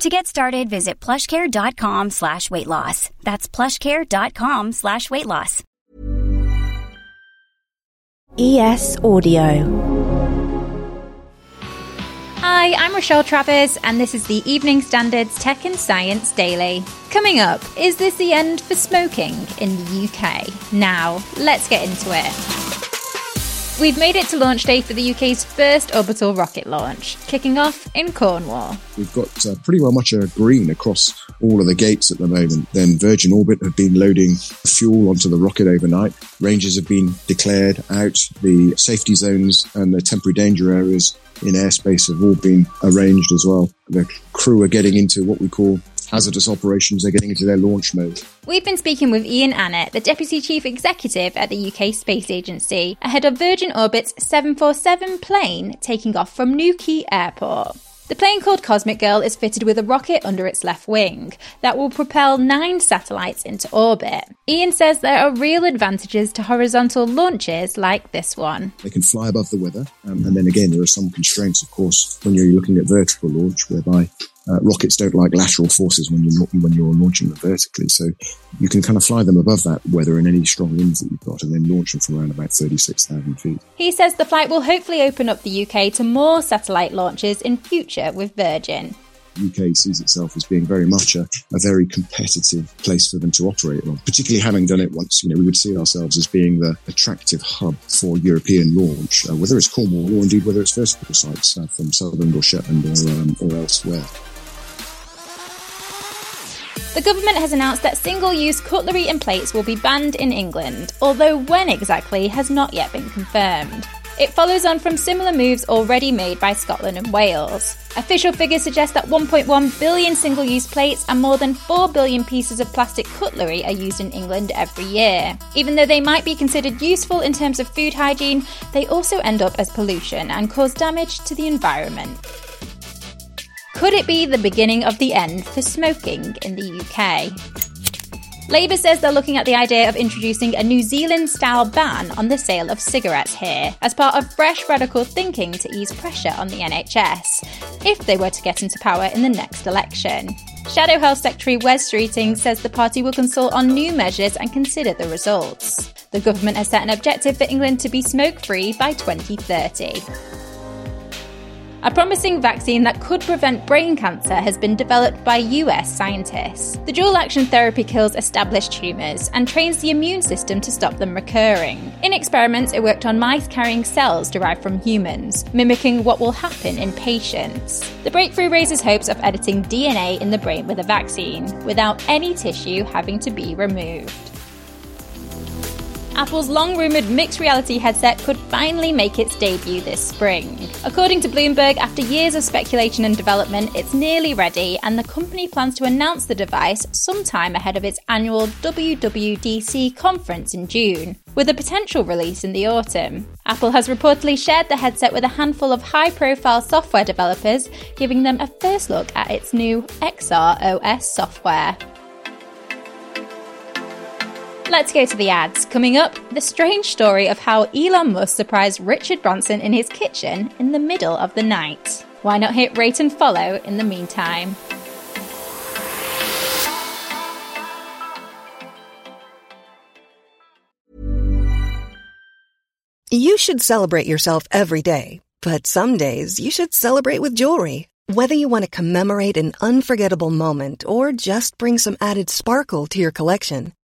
To get started, visit plushcare.com slash weight loss. That's plushcare.com slash weight loss. ES Audio. Hi, I'm Rochelle Travers, and this is the Evening Standards Tech and Science Daily. Coming up, is this the end for smoking in the UK? Now, let's get into it. We've made it to launch day for the UK's first orbital rocket launch, kicking off in Cornwall. We've got uh, pretty well much a green across all of the gates at the moment. Then Virgin Orbit have been loading fuel onto the rocket overnight. Ranges have been declared out. The safety zones and the temporary danger areas in airspace have all been arranged as well. The crew are getting into what we call hazardous operations. They're getting into their launch mode. We've been speaking with Ian Annett, the Deputy Chief Executive at the UK Space Agency, ahead of Virgin Orbit's 747 plane taking off from Newquay Airport. The plane called Cosmic Girl is fitted with a rocket under its left wing that will propel nine satellites into orbit. Ian says there are real advantages to horizontal launches like this one. They can fly above the weather, um, and then again, there are some constraints, of course, when you're looking at vertical launch, whereby uh, rockets don't like lateral forces when you're when you're launching them vertically. So you can kind of fly them above that weather and any strong winds that you've got, and then launch them from around about thirty six thousand feet. He says the flight will hopefully open up the UK to more satellite launches in future with Virgin. UK sees itself as being very much a, a, very competitive place for them to operate on, particularly having done it once. You know, we would see ourselves as being the attractive hub for European launch, uh, whether it's Cornwall or indeed whether it's vertical sites uh, from Sutherland or Shetland or, um, or elsewhere. The government has announced that single use cutlery and plates will be banned in England, although when exactly has not yet been confirmed. It follows on from similar moves already made by Scotland and Wales. Official figures suggest that 1.1 billion single use plates and more than 4 billion pieces of plastic cutlery are used in England every year. Even though they might be considered useful in terms of food hygiene, they also end up as pollution and cause damage to the environment. Could it be the beginning of the end for smoking in the UK? Labour says they're looking at the idea of introducing a New Zealand style ban on the sale of cigarettes here, as part of fresh radical thinking to ease pressure on the NHS, if they were to get into power in the next election. Shadow Health Secretary Wes Streeting says the party will consult on new measures and consider the results. The government has set an objective for England to be smoke free by 2030. A promising vaccine that could prevent brain cancer has been developed by US scientists. The dual action therapy kills established tumours and trains the immune system to stop them recurring. In experiments, it worked on mice carrying cells derived from humans, mimicking what will happen in patients. The breakthrough raises hopes of editing DNA in the brain with a vaccine, without any tissue having to be removed. Apple's long rumoured mixed reality headset could finally make its debut this spring. According to Bloomberg, after years of speculation and development, it's nearly ready, and the company plans to announce the device sometime ahead of its annual WWDC conference in June, with a potential release in the autumn. Apple has reportedly shared the headset with a handful of high profile software developers, giving them a first look at its new XR OS software. Let's go to the ads. Coming up, the strange story of how Elon Musk surprised Richard Branson in his kitchen in the middle of the night. Why not hit rate and follow in the meantime? You should celebrate yourself every day, but some days you should celebrate with jewelry. Whether you want to commemorate an unforgettable moment or just bring some added sparkle to your collection,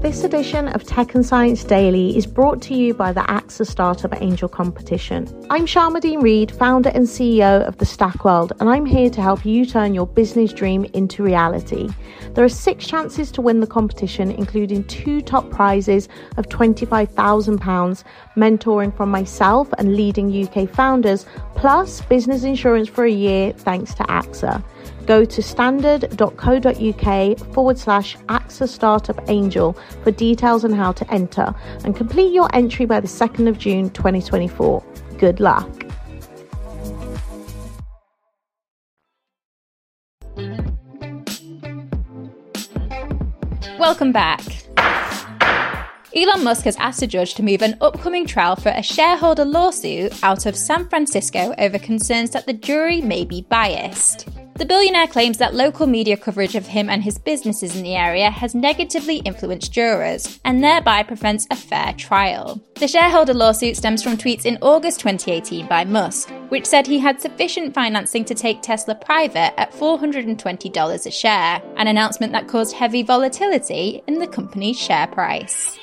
This edition of Tech and Science Daily is brought to you by the AXA Startup Angel Competition. I'm Sharmadean Reid, founder and CEO of the Stack World, and I'm here to help you turn your business dream into reality. There are six chances to win the competition, including two top prizes of £25,000, mentoring from myself and leading UK founders, plus business insurance for a year thanks to AXA. Go to standard.co.uk forward slash AXA Startup Angel for details on how to enter and complete your entry by the 2nd of June 2024. Good luck. Welcome back. Elon Musk has asked a judge to move an upcoming trial for a shareholder lawsuit out of San Francisco over concerns that the jury may be biased. The billionaire claims that local media coverage of him and his businesses in the area has negatively influenced jurors and thereby prevents a fair trial. The shareholder lawsuit stems from tweets in August 2018 by Musk, which said he had sufficient financing to take Tesla private at $420 a share, an announcement that caused heavy volatility in the company's share price.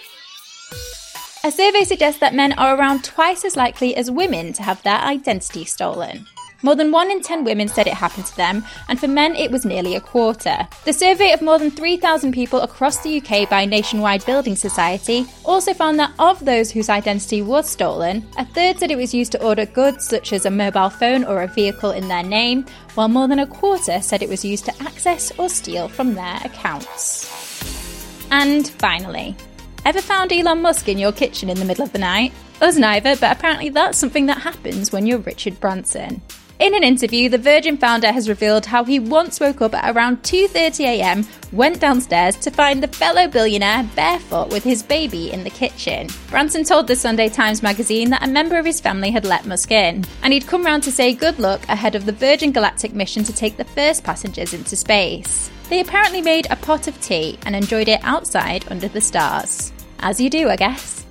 A survey suggests that men are around twice as likely as women to have their identity stolen. More than 1 in 10 women said it happened to them, and for men it was nearly a quarter. The survey of more than 3,000 people across the UK by Nationwide Building Society also found that of those whose identity was stolen, a third said it was used to order goods such as a mobile phone or a vehicle in their name, while more than a quarter said it was used to access or steal from their accounts. And finally, ever found Elon Musk in your kitchen in the middle of the night? Us neither, but apparently that's something that happens when you're Richard Branson. In an interview, the Virgin founder has revealed how he once woke up at around 2:30 a.m., went downstairs to find the fellow billionaire barefoot with his baby in the kitchen. Branson told the Sunday Times magazine that a member of his family had let Musk in, and he'd come round to say good luck ahead of the Virgin Galactic mission to take the first passengers into space. They apparently made a pot of tea and enjoyed it outside under the stars. As you do, I guess.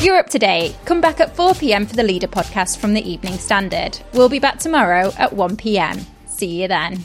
You're up to date. Come back at 4 pm for the Leader podcast from the Evening Standard. We'll be back tomorrow at 1 pm. See you then.